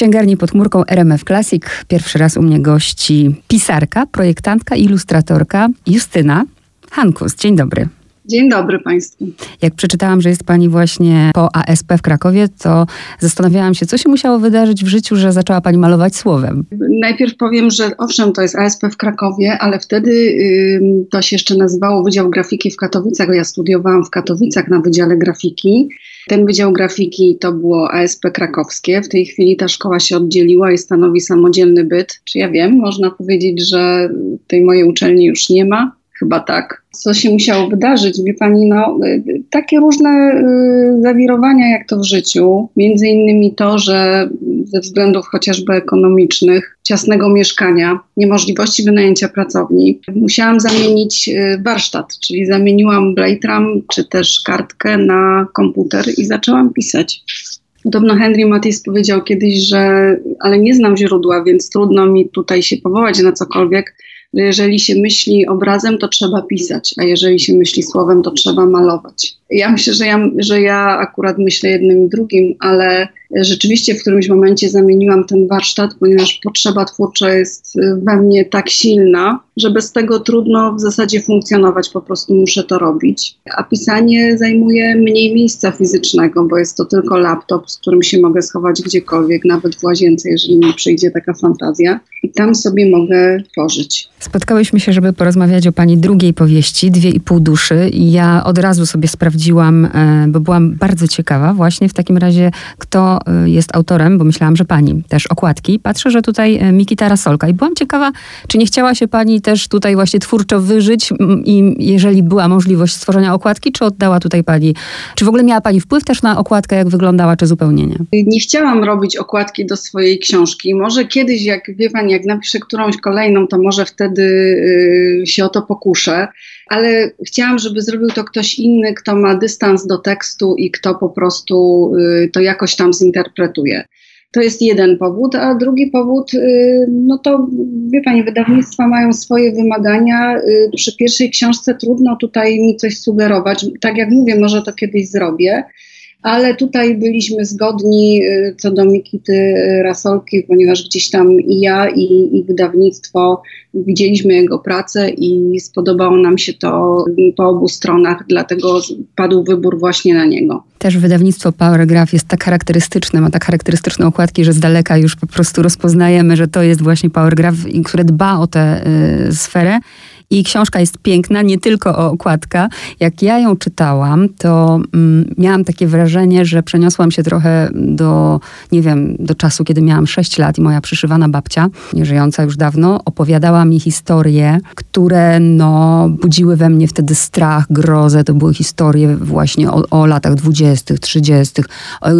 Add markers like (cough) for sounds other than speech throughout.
księgarni pod chmurką RMF Classic pierwszy raz u mnie gości pisarka, projektantka, ilustratorka Justyna Hankus. Dzień dobry. Dzień dobry Państwu. Jak przeczytałam, że jest Pani właśnie po ASP w Krakowie, to zastanawiałam się, co się musiało wydarzyć w życiu, że zaczęła Pani malować słowem. Najpierw powiem, że owszem, to jest ASP w Krakowie, ale wtedy to się jeszcze nazywało Wydział Grafiki w Katowicach. Ja studiowałam w Katowicach na Wydziale Grafiki. Ten Wydział Grafiki to było ASP krakowskie. W tej chwili ta szkoła się oddzieliła i stanowi samodzielny byt. Czy ja wiem, można powiedzieć, że tej mojej uczelni już nie ma? Chyba tak. Co się musiało wydarzyć? Wie pani, no, y, takie różne y, zawirowania jak to w życiu. Między innymi to, że ze względów chociażby ekonomicznych, ciasnego mieszkania, niemożliwości wynajęcia pracowni, musiałam zamienić y, warsztat, czyli zamieniłam Bladeram czy też kartkę na komputer i zaczęłam pisać. Podobno Henry Matisse powiedział kiedyś, że ale nie znam źródła, więc trudno mi tutaj się powołać na cokolwiek jeżeli się myśli obrazem, to trzeba pisać, a jeżeli się myśli słowem, to trzeba malować. Ja myślę, że ja, że ja akurat myślę jednym i drugim, ale rzeczywiście w którymś momencie zamieniłam ten warsztat, ponieważ potrzeba twórcza jest we mnie tak silna, że bez tego trudno w zasadzie funkcjonować, po prostu muszę to robić. A pisanie zajmuje mniej miejsca fizycznego, bo jest to tylko laptop, z którym się mogę schować gdziekolwiek, nawet w łazience, jeżeli mi przyjdzie taka fantazja. I tam sobie mogę tworzyć. Spotkałyśmy się, żeby porozmawiać o pani drugiej powieści, Dwie i pół duszy. I ja od razu sobie sprawdziłam, e, bo byłam bardzo ciekawa właśnie w takim razie, kto e, jest autorem, bo myślałam, że pani też okładki. Patrzę, że tutaj e, Miki Tarasolka. I byłam ciekawa, czy nie chciała się pani też tutaj właśnie twórczo wyżyć i jeżeli była możliwość stworzenia okładki, czy oddała tutaj pani, czy w ogóle miała pani wpływ też na okładkę, jak wyglądała, czy zupełnie nie? Nie chciałam robić okładki do swojej książki. Może kiedyś, jak wie pani, jak napiszę którąś kolejną, to może wtedy y, się o to pokuszę, ale chciałam, żeby zrobił to ktoś inny, kto ma dystans do tekstu i kto po prostu y, to jakoś tam zinterpretuje. To jest jeden powód, a drugi powód, y, no to wie Pani, wydawnictwa mają swoje wymagania. Przy pierwszej książce trudno tutaj mi coś sugerować. Tak jak mówię, może to kiedyś zrobię, ale tutaj byliśmy zgodni y, co do Mikity Rasolki, ponieważ gdzieś tam i ja, i, i wydawnictwo widzieliśmy jego pracę i spodobało nam się to po obu stronach, dlatego padł wybór właśnie na niego. Też wydawnictwo Powergraph jest tak charakterystyczne, ma tak charakterystyczne okładki, że z daleka już po prostu rozpoznajemy, że to jest właśnie Powergraph, które dba o tę y, sferę. I książka jest piękna, nie tylko o okładka. Jak ja ją czytałam, to mm, miałam takie wrażenie, że przeniosłam się trochę do, nie wiem, do czasu, kiedy miałam 6 lat i moja przyszywana babcia, nieżyjąca już dawno, opowiadała mi historie, które no, budziły we mnie wtedy strach, grozę. To były historie właśnie o, o latach 20., 30.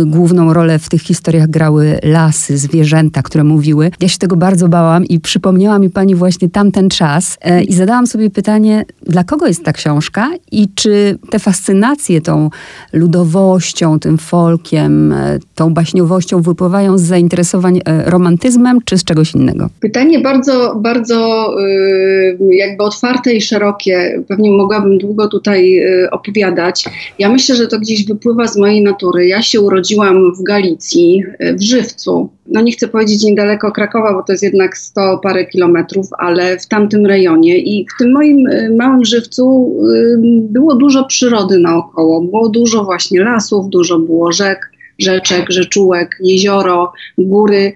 Główną rolę w tych historiach grały lasy, zwierzęta, które mówiły. Ja się tego bardzo bałam i przypomniała mi pani właśnie tamten czas e, i zadałam zadałam sobie pytanie, dla kogo jest ta książka i czy te fascynacje tą ludowością, tym folkiem, e, tą baśniowością wypływają z zainteresowań e, romantyzmem czy z czegoś innego? Pytanie bardzo, bardzo e, jakby otwarte i szerokie. Pewnie mogłabym długo tutaj opowiadać. Ja myślę, że to gdzieś wypływa z mojej natury. Ja się urodziłam w Galicji, w Żywcu no nie chcę powiedzieć niedaleko Krakowa, bo to jest jednak 100 parę kilometrów, ale w tamtym rejonie i w tym moim y, małym żywcu y, było dużo przyrody naokoło, było dużo właśnie lasów, dużo było rzek, rzeczek, rzeczułek, jezioro, góry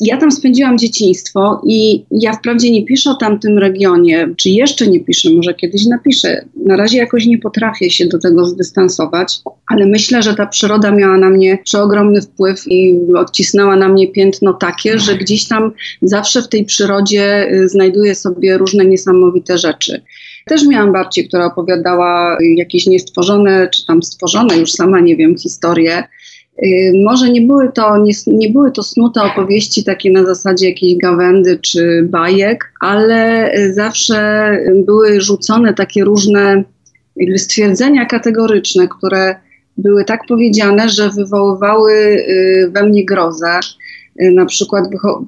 ja tam spędziłam dzieciństwo i ja wprawdzie nie piszę o tamtym regionie, czy jeszcze nie piszę, może kiedyś napiszę. Na razie jakoś nie potrafię się do tego zdystansować, ale myślę, że ta przyroda miała na mnie przeogromny wpływ i odcisnęła na mnie piętno takie, że gdzieś tam zawsze w tej przyrodzie y, znajduję sobie różne niesamowite rzeczy. Też miałam babcię, która opowiadała jakieś niestworzone, czy tam stworzone, już sama nie wiem, historie może nie były, to, nie, nie, były to snute opowieści takie na zasadzie jakiejś gawędy czy bajek, ale zawsze były rzucone takie różne jakby stwierdzenia kategoryczne, które były tak powiedziane, że wywoływały y, we mnie grozę. Y, na przykład,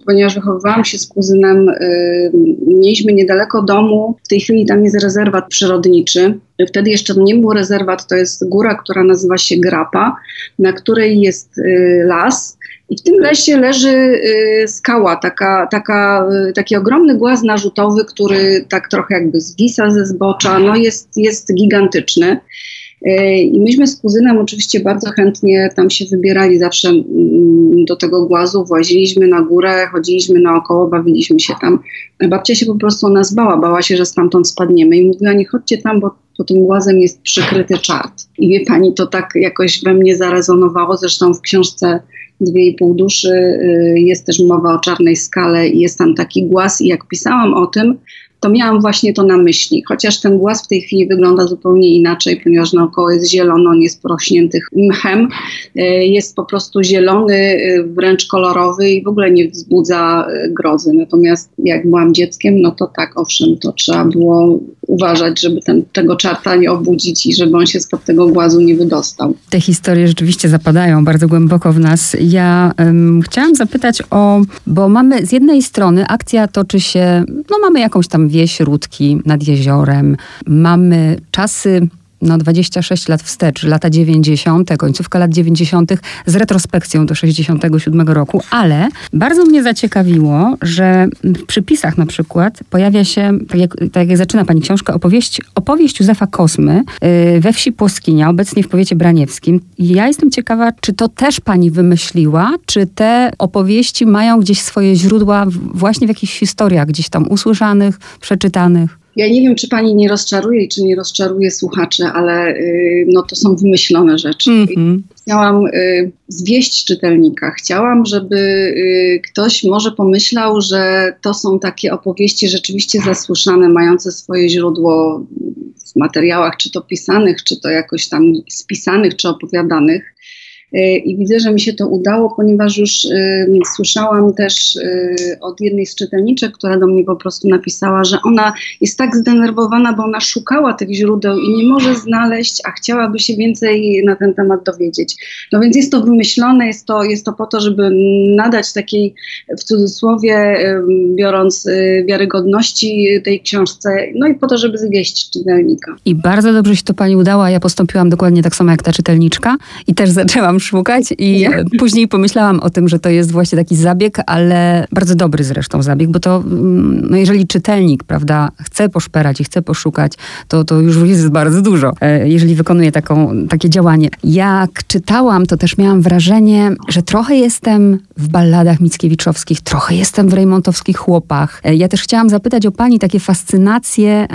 ponieważ wychowywałam się z kuzynem, y, mieliśmy niedaleko domu, w tej chwili tam jest rezerwat przyrodniczy. Wtedy jeszcze nie był rezerwat, to jest góra, która nazywa się Grapa, na której jest y, las I w tym lesie leży skała, taka, taka, taki ogromny głaz narzutowy, który tak trochę jakby zwisa ze zbocza, no jest, jest gigantyczny. Y, I myśmy z kuzynem oczywiście bardzo chętnie tam się wybierali zawsze mm, do tego głazu, właziliśmy na górę, chodziliśmy naokoło, bawiliśmy się tam. Babcia się po prostu nas bała, bała się, że stamtąd spadniemy i mówiła, nie chodźcie tam, bo pod tym głazem jest przykryty czart. I wie pani, to tak jakoś we mnie zarezonowało, zresztą w książce Dwie i pół duszy y, jest też mowa o czarnej skale i jest tam taki głaz i jak pisałam o tym, to miałam właśnie to na myśli. Chociaż ten głaz w tej chwili wygląda zupełnie inaczej, ponieważ naokoło jest zielono, on jest porośnięty mchem, e, jest po prostu zielony, e, wręcz kolorowy i w ogóle nie wzbudza e, grozy. Natomiast jak byłam dzieckiem, no to tak, owszem, to trzeba było uważać, żeby ten, tego czarta nie obudzić i żeby on się spod tego głazu nie wydostał. Te historie rzeczywiście zapadają bardzo głęboko w nas. Ja um, chciałam zapytać o, bo mamy z jednej strony akcja toczy się, no mamy jakąś tam wieś Rudki nad jeziorem, mamy czasy no 26 lat wstecz, lata 90., końcówka lat 90., z retrospekcją do 67 roku, ale bardzo mnie zaciekawiło, że w przypisach na przykład pojawia się, tak jak, tak jak zaczyna pani książka, opowieść, opowieść Józefa Kosmy yy, we wsi Płoskinia, obecnie w powiecie braniewskim. I ja jestem ciekawa, czy to też pani wymyśliła, czy te opowieści mają gdzieś swoje źródła właśnie w jakichś historiach, gdzieś tam usłyszanych, przeczytanych? Ja nie wiem, czy pani nie rozczaruje i czy nie rozczaruje słuchaczy, ale y, no, to są wymyślone rzeczy. Mm -hmm. Chciałam y, zwieść czytelnika. Chciałam, żeby y, ktoś może pomyślał, że to są takie opowieści rzeczywiście zasłyszane, mające swoje źródło w materiałach, czy to pisanych, czy to jakoś tam spisanych, czy opowiadanych. E, I widzę, że mi się to udało, ponieważ już y, słyszałam też y, od jednej z czytelniczek, która do mnie po prostu napisała, że ona jest tak zdenerwowana, bo ona szukała tych źródeł i nie może znaleźć, a chciałaby się więcej na ten temat dowiedzieć. No więc jest to wymyślone, jest to, jest to po to, żeby nadać takiej, w cudzysłowie y, biorąc, wiarygodności tej książce, no i po to, żeby zwieść czytelnika. I bardzo dobrze się to pani udało, ja postąpiłam dokładnie tak samo jak ta czytelniczka i też zaczęłam szukać i (laughs) później pomyślałam o tym, że to jest właśnie taki zabieg, ale bardzo dobry zresztą zabieg, bo to mm, no jeżeli czytelnik, prawda, chce poszperać i chce poszukać, to, to już jest bardzo dużo, e, jeżeli wykonuje taką, takie działanie. Jak czytałam, to też miałam wrażenie, że trochę jestem w balladach Mickiewiczowskich, trochę jestem w Rejmontowskich Chłopach. E, ja też chciałam zapytać o pani takie fascynacje e,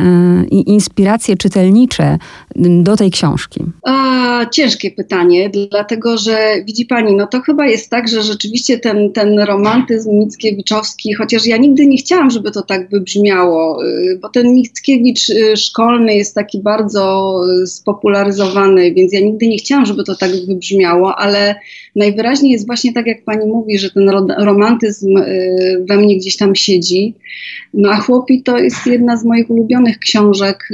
i inspiracje czytelnicze do tej książki. A, ciężkie pytanie, dlatego że widzi pani, no to chyba jest tak, że rzeczywiście ten, ten romantyzm Mickiewiczowski, chociaż ja nigdy nie chciałam, żeby to tak wybrzmiało, y, bo ten Mickiewicz y, szkolny jest taki bardzo y, spopularyzowany, więc ja nigdy nie chciałam, żeby to tak wybrzmiało, ale najwyraźniej jest właśnie tak, jak pani mówi, że ten romantyzm we mnie gdzieś tam siedzi. No a Chłopi to jest jedna z moich ulubionych książek,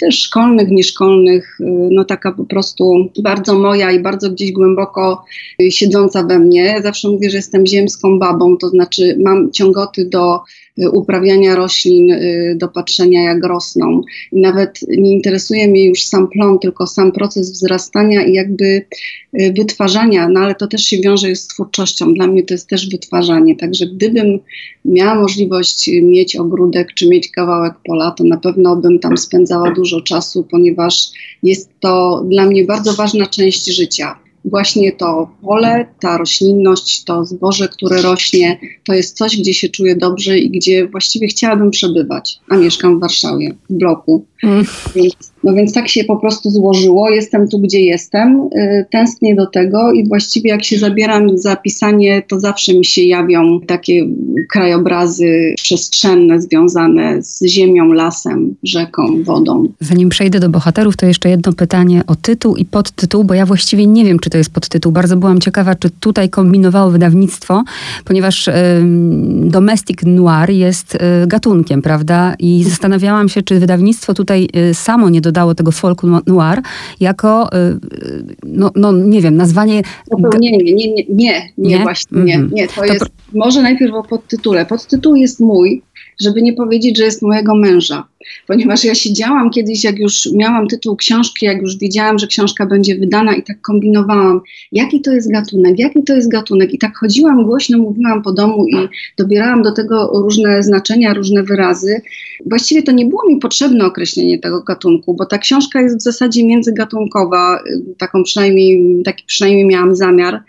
też szkolnych, nieszkolnych, no taka po prostu bardzo moja i bardzo gdzieś głęboko y, siedząca we mnie. Zawsze mówię, że jestem ziemską babą, to znaczy mam ciągoty do uprawiania roślin, y, do patrzenia jak rosną. I nawet nie interesuje mnie już sam plon, tylko sam proces wzrastania i jakby wytwarzania, no ale to też się wiąże z twórczością. Dla mnie to jest też wytwarzanie. Także gdybym miała możliwość mieć ogródek czy mieć kawałek pola, to na pewno bym tam spędzała dużo czasu, ponieważ jest to dla mnie bardzo ważna część życia właśnie to pole, ta roślinność, to zboże, które rośnie, to jest coś, gdzie się czuję dobrze i gdzie właściwie chciałabym przebywać, a mieszkam w Warszawie, w bloku. No więc tak się po prostu złożyło. Jestem tu, gdzie jestem, y, tęsknię do tego i właściwie jak się zabieram za pisanie, to zawsze mi się jawią takie krajobrazy przestrzenne związane z ziemią, lasem, rzeką, wodą. Zanim przejdę do bohaterów, to jeszcze jedno pytanie o tytuł i podtytuł, bo ja właściwie nie wiem, czy to jest podtytuł. Bardzo byłam ciekawa, czy tutaj kombinowało wydawnictwo, ponieważ y, domestic noir jest y, gatunkiem, prawda? I zastanawiałam się, czy wydawnictwo tutaj tutaj y, samo nie dodało tego folk noir jako, y, y, no, no nie wiem, nazwanie... nie, nie, nie, nie, nie, nie, właśnie, nie, -hmm. nie. To, to jest, może najpierw o podtytule. Podtytuł jest mój, żeby nie powiedzieć, że jest mojego męża. Ponieważ ja siedziałam kiedyś, jak już miałam tytuł książki, jak już wiedziałam, że książka będzie wydana i tak kombinowałam, jaki to jest gatunek, jaki to jest gatunek i tak chodziłam głośno, mówiłam po domu i dobierałam do tego różne znaczenia, różne wyrazy. Właściwie to nie było mi potrzebne określenie tego gatunku, bo ta książka jest w zasadzie międzygatunkowa, taką przynajmniej, taki przynajmniej miałam zamiar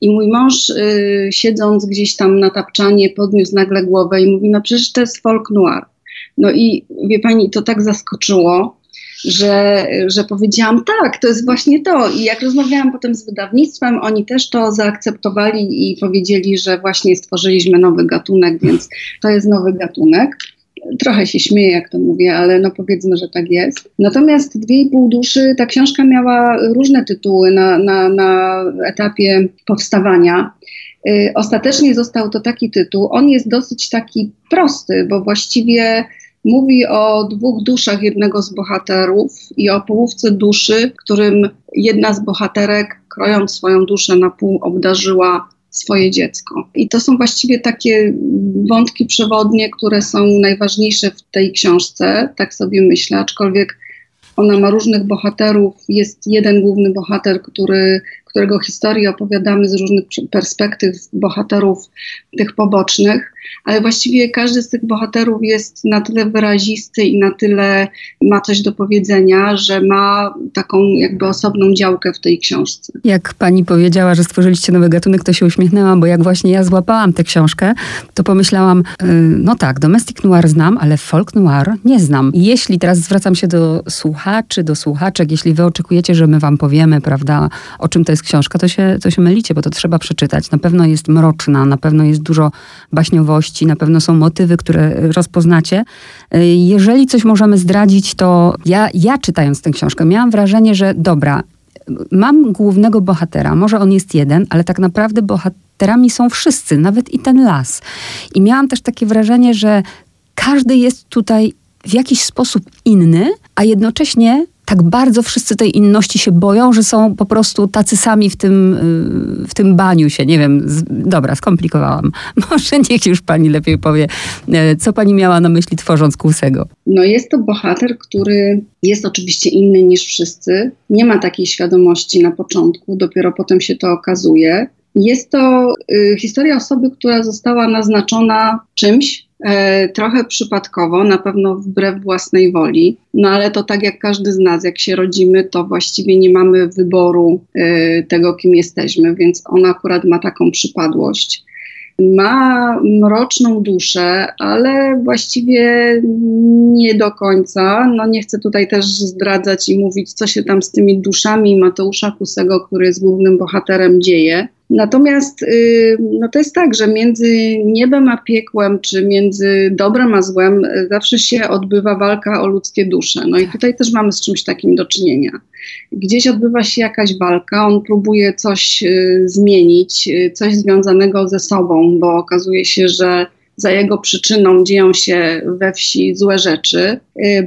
i mój mąż y, siedząc gdzieś tam na tapczanie podniósł nagle głowę i mówi, no przecież to jest folk noir. No i wie pani, to tak zaskoczyło, że, że powiedziałam tak, to jest właśnie to. I jak rozmawiałam potem z wydawnictwem, oni też to zaakceptowali i powiedzieli, że właśnie stworzyliśmy nowy gatunek, więc to jest nowy gatunek. Trochę się śmieję, jak to mówię, ale no powiedzmy, że tak jest. Natomiast Dwie i pół duszy, ta książka miała różne tytuły na, na, na etapie powstawania. Y, ostatecznie został to taki tytuł. On jest dosyć taki prosty, bo właściwie mówi o dwóch duszach jednego z bohaterów i o połówce duszy, którym jedna z bohaterek, krojąc swoją duszę na pół, obdarzyła swoje dziecko. I to są właściwie takie wątki przewodnie, które są najważniejsze w tej książce, tak sobie myślę, aczkolwiek ona ma różnych bohaterów. Jest jeden główny bohater, który którego historię opowiadamy z różnych perspektyw bohaterów tych pobocznych, ale właściwie każdy z tych bohaterów jest na tyle wyrazisty i na tyle ma coś do powiedzenia, że ma taką jakby osobną działkę w tej książce. Jak pani powiedziała, że stworzyliście nowy gatunek, to się uśmiechnęłam, bo jak właśnie ja złapałam tę książkę, to pomyślałam, yy, no tak, domestic noir znam, ale folk noir nie znam. Jeśli teraz zwracam się do słuchaczy, do słuchaczek, jeśli wy oczekujecie, że my wam powiemy, prawda, o czym to jest książka, to się, to się mylicie, bo to trzeba przeczytać. Na pewno jest mroczna, na pewno jest dużo baśniowości, na pewno są motywy, które rozpoznacie. Jeżeli coś możemy zdradzić, to ja, ja czytając tę książkę miałam wrażenie, że dobra, mam głównego bohatera, może on jest jeden, ale tak naprawdę bohaterami są wszyscy, nawet i ten las. I miałam też takie wrażenie, że każdy jest tutaj w jakiś sposób inny, a jednocześnie tak bardzo wszyscy tej inności się boją, że są po prostu tacy sami w tym, y, w tym baniu się. Nie wiem, z, dobra, skomplikowałam. (laughs) Może niech już pani lepiej powie, e, co pani miała na myśli tworząc Kłusego. No jest to bohater, który jest oczywiście inny niż wszyscy. Nie ma takiej świadomości na początku, dopiero potem się to okazuje. Jest to y, historia osoby, która została naznaczona czymś, trochę przypadkowo, na pewno wbrew własnej woli, no ale to tak jak każdy z nas, jak się rodzimy, to właściwie nie mamy wyboru e, tego, kim jesteśmy, więc ona akurat ma taką przypadłość. Ma mroczną duszę, ale właściwie nie do końca. No nie chcę tutaj też zdradzać i mówić, co się tam z tymi duszami Mateusza Kusego, który jest głównym bohaterem, dzieje. Natomiast y, no to jest tak, że między niebem a piekłem, czy między dobrem a złem, y, zawsze się odbywa walka o ludzkie dusze. No i tutaj też mamy z czymś takim do czynienia. Gdzieś odbywa się jakaś walka, on próbuje coś y, zmienić, coś związanego ze sobą, bo okazuje się, że za jego przyczyną dzieją się we wsi złe rzeczy.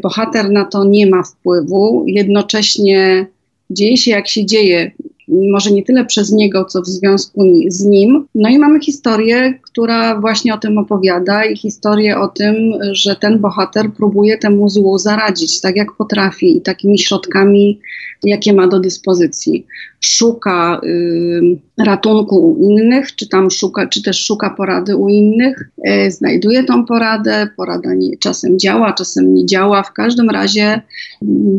Bohater na to nie ma wpływu, jednocześnie dzieje się jak się dzieje może nie tyle przez niego, co w związku z nim. No i mamy historię, która właśnie o tym opowiada i historię o tym, że ten bohater próbuje temu złu zaradzić tak jak potrafi i takimi środkami, jakie ma do dyspozycji. Szuka y, ratunku u innych, czy tam szuka, czy też szuka porady u innych, y, znajduje tą poradę, porada nie, czasem działa, czasem nie działa. W każdym razie y,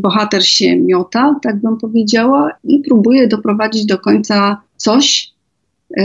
bohater się miota, tak bym powiedziała, i próbuje doprowadzić do końca coś, y,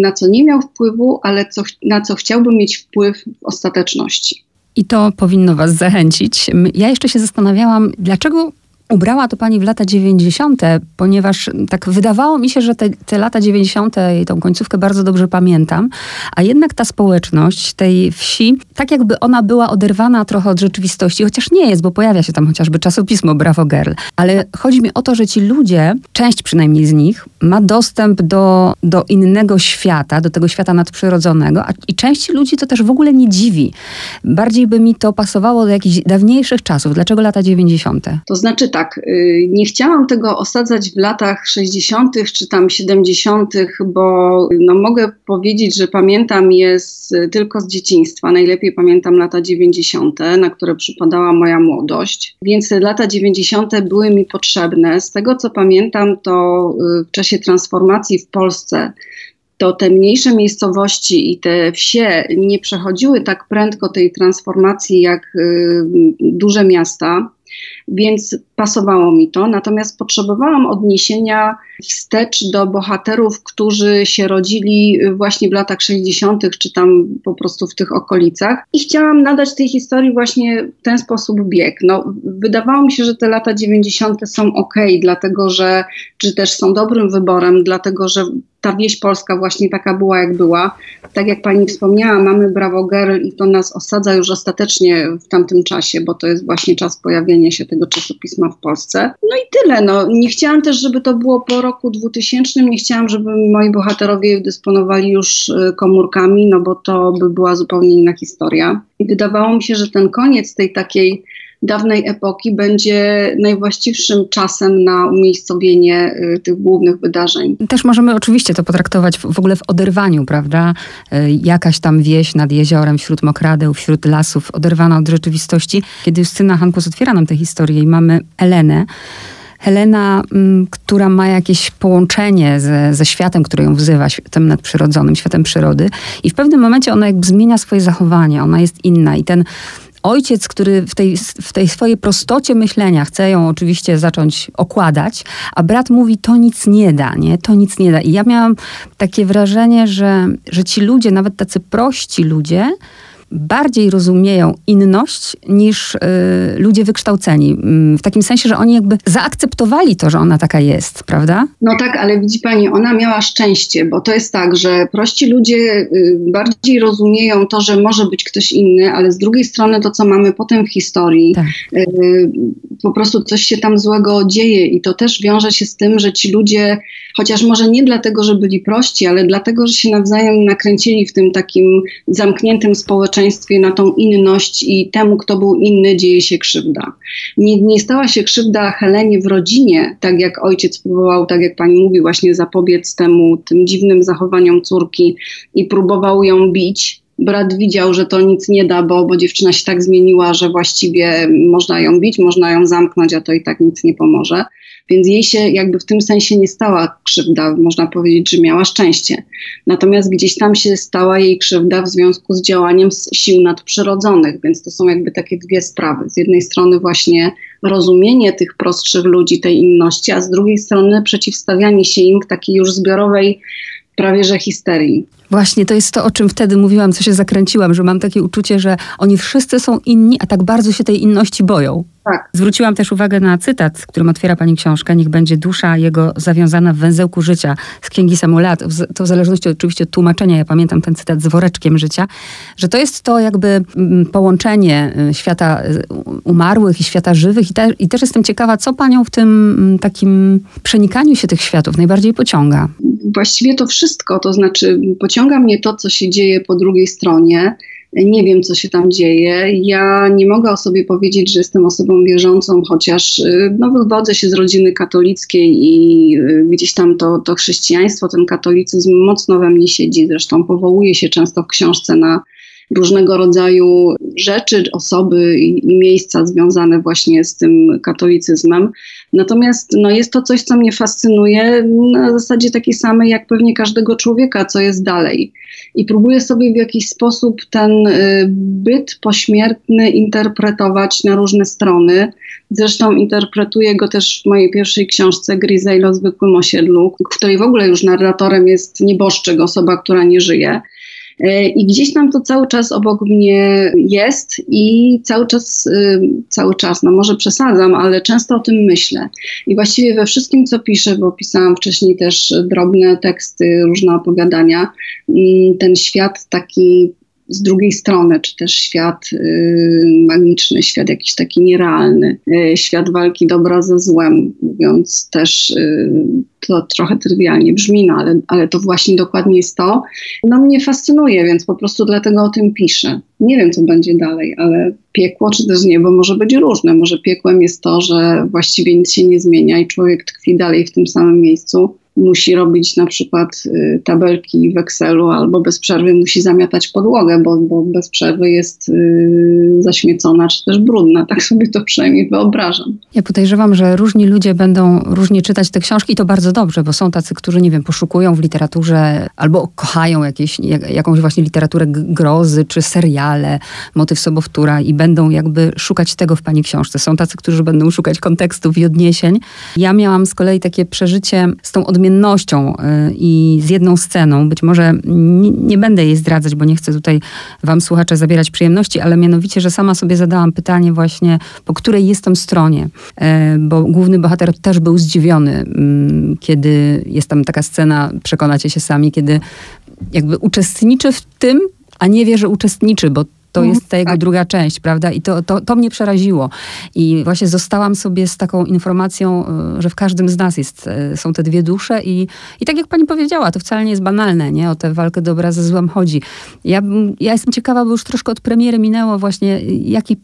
na co nie miał wpływu, ale co, na co chciałby mieć wpływ w ostateczności. I to powinno Was zachęcić. Ja jeszcze się zastanawiałam, dlaczego Ubrała to pani w lata 90., ponieważ tak wydawało mi się, że te, te lata 90. i tą końcówkę bardzo dobrze pamiętam, a jednak ta społeczność tej wsi, tak jakby ona była oderwana trochę od rzeczywistości, chociaż nie jest, bo pojawia się tam chociażby czasopismo Bravo Girl, ale chodzi mi o to, że ci ludzie, część przynajmniej z nich, ma dostęp do, do innego świata, do tego świata nadprzyrodzonego, a, i części ludzi to też w ogóle nie dziwi. Bardziej by mi to pasowało do jakichś dawniejszych czasów. Dlaczego lata 90.? To znaczy tak, tak, y, nie chciałam tego osadzać w latach 60. czy tam 70., bo no, mogę powiedzieć, że pamiętam je z, tylko z dzieciństwa. Najlepiej pamiętam lata 90., na które przypadała moja młodość. Więc lata 90. były mi potrzebne. Z tego co pamiętam, to y, w czasie transformacji w Polsce to te mniejsze miejscowości i te wsie nie przechodziły tak prędko tej transformacji jak y, duże miasta więc pasowało mi to. Natomiast potrzebowałam odniesienia wstecz do bohaterów, którzy się rodzili właśnie w latach 60., czy tam po prostu w tych okolicach. I chciałam nadać tej historii właśnie w ten sposób bieg. No, wydawało mi się, że te lata 90. są ok, dlatego że, czy też są dobrym wyborem, dlatego że ta wieś polska właśnie taka była, jak była. Tak jak pani wspomniała, mamy Bravo Girl i to nas osadza już ostatecznie w tamtym czasie, bo to jest właśnie czas pojawienia się tego czasopisma w Polsce. No i tyle. No. Nie chciałam też, żeby to było po roku 2000. Nie chciałam, żeby moi bohaterowie dysponowali już y, komórkami, no bo to by była zupełnie inna historia. I wydawało mi się, że ten koniec tej takiej dawnej epoki będzie najwłaściwszym czasem na umiejscowienie y, tych głównych wydarzeń. Też możemy oczywiście to potraktować w, ogóle w oderwaniu, prawda? Y, jakaś tam wieś nad jeziorem, wśród mokradeł, wśród lasów, oderwana od rzeczywistości. Kiedy Justyna Hankus otwiera nam tę historię i mamy Elenę, Helena, mm, która ma jakieś połączenie ze, ze światem, który ją wzywa, światem nadprzyrodzonym, światem przyrody. I w pewnym momencie ona jakby zmienia swoje zachowanie, ona jest inna. I ten ojciec, który w tej, w tej swojej prostocie myślenia chce ją oczywiście zacząć okładać, a brat mówi, to nic nie da, nie? To nic nie da. I ja miałam takie wrażenie, że, że ci ludzie, nawet tacy prości ludzie, bardziej rozumieją inność niż y, ludzie wykształceni. Mm, w takim sensie, że oni jakby zaakceptowali to, że ona taka jest, prawda? No tak, ale widzi pani, ona miała szczęście, bo to jest tak, że prości ludzie y, bardziej rozumieją to, że może być ktoś inny, ale z drugiej strony to, co mamy potem w historii, tak. y, po prostu coś się tam złego dzieje i to też wiąże się z tym, że ci ludzie, chociaż może nie dlatego, że byli prości, ale dlatego, że się nawzajem nakręcili w tym takim zamkniętym społeczeństwie, na tą inność i temu, kto był inny, dzieje się krzywda. Nie, nie stała się krzywda Helenie w rodzinie, tak jak ojciec próbował, tak jak pani mówi, właśnie zapobiec temu, tym dziwnym zachowaniom córki i próbował ją bić, brat widział, że to nic nie da, bo, bo dziewczyna się tak zmieniła, że właściwie można ją bić, można ją zamknąć, a to i tak nic nie pomoże. Więc jej się jakby w tym sensie nie stała krzywda, można powiedzieć, że miała szczęście. Natomiast gdzieś tam się stała jej krzywda w związku z działaniem sił nadprzyrodzonych, więc to są jakby takie dwie sprawy. Z jednej strony właśnie rozumienie tych prostszych ludzi, tej inności, a z drugiej strony przeciwstawianie się im w takiej już zbiorowej prawie że histerii. Właśnie to jest to, o czym wtedy mówiłam, co się zakręciłam, że mam takie uczucie, że oni wszyscy są inni, a tak bardzo się tej inności boją. Tak. Zwróciłam też uwagę na cytat, którym otwiera pani książkę. Niech będzie dusza jego zawiązana w węzełku życia z księgi Samuela. To w zależności oczywiście od tłumaczenia, ja pamiętam ten cytat z woreczkiem życia, że to jest to jakby mm, połączenie y, świata y, umarłych i świata żywych. I, te, i też jestem ciekawa, co panią w tym mm, takim przenikaniu się tych światów najbardziej pociąga. Właściwie to wszystko, to znaczy pociąga mnie to, co się dzieje po drugiej stronie nie wiem, co się tam dzieje. Ja nie mogę o sobie powiedzieć, że jestem osobą wierzącą, chociaż y, no, wywodzę się z rodziny katolickiej i y, gdzieś tam to, to chrześcijaństwo, ten katolicyzm mocno we mnie siedzi. Zresztą powołuje się często w książce na różnego rodzaju rzeczy, osoby i, i, miejsca związane właśnie z tym katolicyzmem. Natomiast no, jest to coś, co mnie fascynuje na zasadzie takiej samej jak pewnie każdego człowieka, co jest dalej. I próbuję sobie w jakiś sposób ten y, byt pośmiertny interpretować na różne strony. Zresztą interpretuję go też w mojej pierwszej książce Grisej o zwykłym osiedlu, w której w ogóle już narratorem jest nieboszczyk, osoba, która nie żyje. E, I gdzieś tam to cały czas obok mnie jest i cały czas, y, cały czas, no może przesadzam, ale często o tym myślę. I właściwie we wszystkim, co piszę, bo pisałam wcześniej też drobne teksty, różne opowiadania, mm, ten świat taki z drugiej strony, czy też świat y, magiczny, świat jakiś taki nierealny, y, świat walki dobra ze złem, mówiąc też y, to trochę trywialnie brzmi, no ale, ale to właśnie dokładnie jest to. No mnie fascynuje, więc po prostu dlatego o tym piszę. Nie wiem, co będzie dalej, ale piekło czy też niebo może być różne. Może piekłem jest to, że właściwie nic się nie zmienia i człowiek tkwi dalej w tym samym miejscu musi robić na przykład y, tabelki w Excelu albo bez przerwy musi zamiatać podłogę, bo, bo bez przerwy jest y, zaśmiecona czy też brudna. Tak sobie to przynajmniej wyobrażam. Ja podejrzewam, że różni ludzie będą różnie czytać te książki i to bardzo dobrze, bo są tacy, którzy, nie wiem, poszukują w literaturze albo kochają jakieś, jak, jakąś właśnie literaturę grozy czy seriale, motyw sobowtóra i będą jakby szukać tego w pani książce. Są tacy, którzy będą szukać kontekstów i odniesień. Ja miałam z kolei takie przeżycie z tą odmiennością odmiennością y, i z jedną sceną. Być może nie, nie, będę jej zdradzać, bo nie chcę tutaj wam, słuchacze, zabierać przyjemności, ale mianowicie, że sama sobie zadałam pytanie właśnie, po której jestem stronie. Y, bo główny bohater też był zdziwiony, mm, kiedy jest tam taka scena, przekonacie się sami, kiedy jakby uczestniczy w tym, a nie wie, że uczestniczy, bo to mhm. jest ta jego tak. druga część, prawda? I to, to, to mnie przeraziło. I właśnie zostałam sobie z taką informacją, e, że w każdym z nas jest, e, są te dwie dusze i, i tak jak pani powiedziała, to wcale nie jest banalne, nie? O tę walkę dobra ze złem chodzi. Ja, ja jestem ciekawa, bo już troszkę od premiery minęło właśnie, jaki,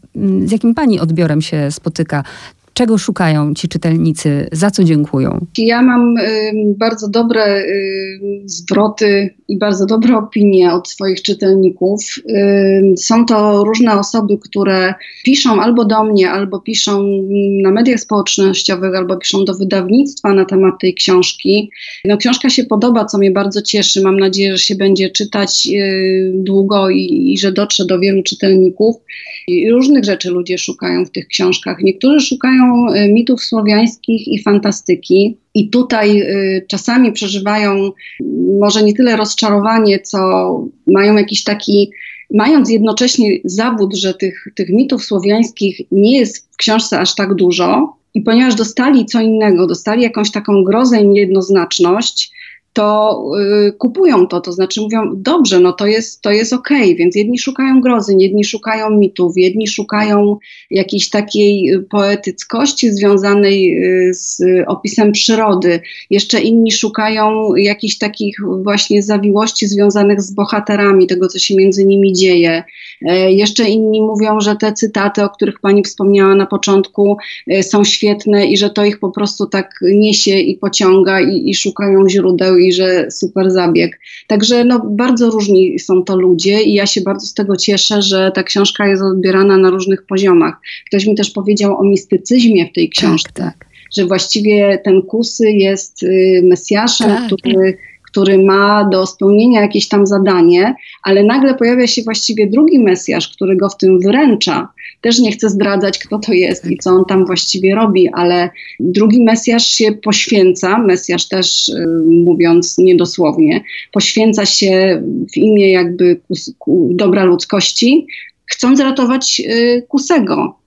z jakim pani odbiorem się spotyka Czego szukają ci czytelnicy? Za co dziękują? Ja mam y, bardzo dobre y, zwroty i bardzo dobre opinie od swoich czytelników. Y, są to różne osoby, które piszą albo do mnie, albo piszą na mediach społecznościowych, albo piszą do wydawnictwa na temat tej książki. No, książka się podoba, co mnie bardzo cieszy. Mam nadzieję, że się będzie czytać długo i, i że dotrze do wielu czytelników. I różnych rzeczy ludzie szukają w tych książkach. Niektórzy szukają Y, mitów słowiańskich i fantastyki. I tutaj y, czasami przeżywają może nie tyle rozczarowanie, co mają jakiś taki, mając jednocześnie zawód, że tych, tych mitów słowiańskich nie jest w książce aż tak dużo. I ponieważ dostali co innego, dostali jakąś taką grozę i niejednoznaczność, to y, kupują to, to znaczy mówią, dobrze, no to jest, to jest okej, okay. więc jedni szukają grozy, jedni szukają mitów, jedni szukają jakiejś takiej poetyckości związanej y, z opisem przyrody, jeszcze inni szukają jakichś takich właśnie zawiłości związanych z bohaterami, tego co się między nimi dzieje. E, jeszcze inni mówią, że te cytaty, o których pani wspomniała na początku, e, są świetne i że to ich po prostu tak niesie i pociąga i, i szukają źródeł i że super zabieg. Także no, bardzo różni są to ludzie i ja się bardzo z tego cieszę, że ta książka jest odbierana na różnych poziomach. Ktoś mi też powiedział o mistycyzmie w tej tak, książce. Tak, tak. Że właściwie ten Kusy jest y, Mesjaszem, tak, który który ma do spełnienia jakieś tam zadanie, ale nagle pojawia się właściwie drugi Mesjasz, który go w tym wyręcza. Też nie chcę zdradzać, kto to jest i co on tam właściwie robi, ale drugi Mesjasz się poświęca, Mesjasz też y, mówiąc niedosłownie, poświęca się w imię jakby dobra ludzkości, chcąc ratować y, Kusego.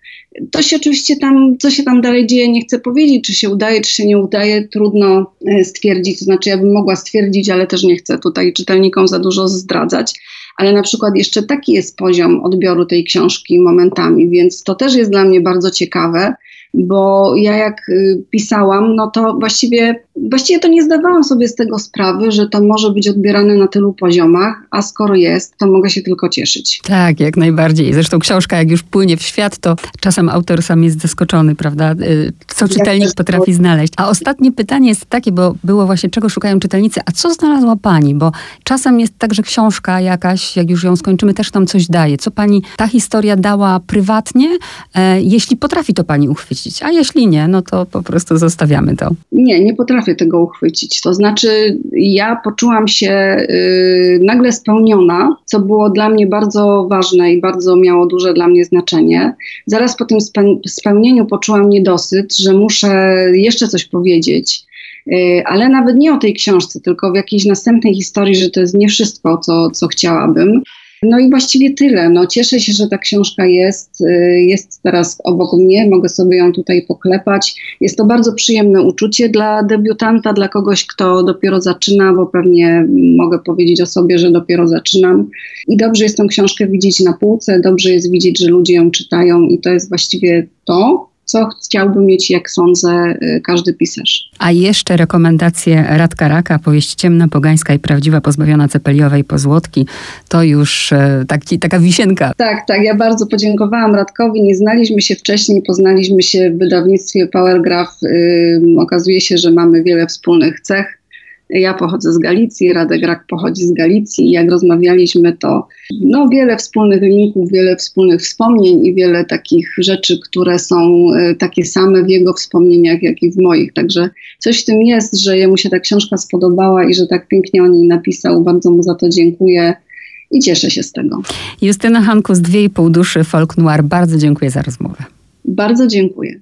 To się oczywiście tam, co się tam dalej dzieje, nie chcę powiedzieć, czy się udaje, czy się nie udaje, trudno e, stwierdzić. To znaczy, ja bym mogła stwierdzić, ale też nie chcę tutaj czytelnikom za dużo zdradzać. Ale na przykład jeszcze taki jest poziom odbioru tej książki momentami, więc to też jest dla mnie bardzo ciekawe bo ja jak y, pisałam, no to właściwie, właściwie to nie zdawałam sobie z tego sprawy, że to może być odbierane na tylu poziomach, a skoro jest, to mogę się tylko cieszyć. Tak, jak najbardziej. Zresztą książka, jak już płynie w świat, to czasem autor sam jest zaskoczony, prawda? Y, co czytelnik potrafi znaleźć. A ostatnie pytanie jest takie, bo było właśnie, czego szukają czytelnicy, a co znalazła pani? Bo czasem jest tak, że książka jakaś, jak już ją skończymy, też nam coś daje. Co pani ta historia dała prywatnie, e, jeśli potrafi to pani uchwycić? A jeśli nie, no to po prostu zostawiamy to. Nie, nie potrafię tego uchwycić. To znaczy, ja poczułam się y, nagle spełniona, co było dla mnie bardzo ważne i bardzo miało duże dla mnie znaczenie. Zaraz po tym spełnieniu poczułam niedosyt, że muszę jeszcze coś powiedzieć y, ale nawet nie o tej książce, tylko w jakiejś następnej historii, że to jest nie wszystko, co, co chciałabym. No i właściwie tyle. No, cieszę się, że ta książka jest, y, jest teraz obok mnie, mogę sobie ją tutaj poklepać. Jest to bardzo przyjemne uczucie dla debiutanta, dla kogoś, kto dopiero zaczyna, bo pewnie mogę powiedzieć o sobie, że dopiero zaczynam. I dobrze jest tą książkę widzieć na półce, dobrze jest widzieć, że ludzie ją czytają i to jest właściwie to, co chciałby mieć, jak sądzę, y, każdy pisarz. A jeszcze rekomendacje Radka Raka, powieść ciemna, pogańska i prawdziwa, pozbawiona cepeliowej pozłotki. To już e, taki, taka wisienka. Tak, tak. Ja bardzo podziękowałam Radkowi. Nie znaliśmy się wcześniej, poznaliśmy się w wydawnictwie Powergraph. Okazuje się, że mamy wiele wspólnych cech. Ja pochodzę z Galicji, Radek Rak pochodzi z Galicji i jak rozmawialiśmy, to no, wiele wspólnych linków, wiele wspólnych wspomnień i wiele takich rzeczy, które są e, takie same w jego wspomnieniach, jak i w moich. Także coś w tym jest, że jemu się ta książka spodobała i że tak pięknie o niej napisał. Bardzo mu za to dziękuję i cieszę się z tego. Justyna Hanku z Dwie i pół duszy Folk Noir, bardzo dziękuję za rozmowę. Bardzo dziękuję.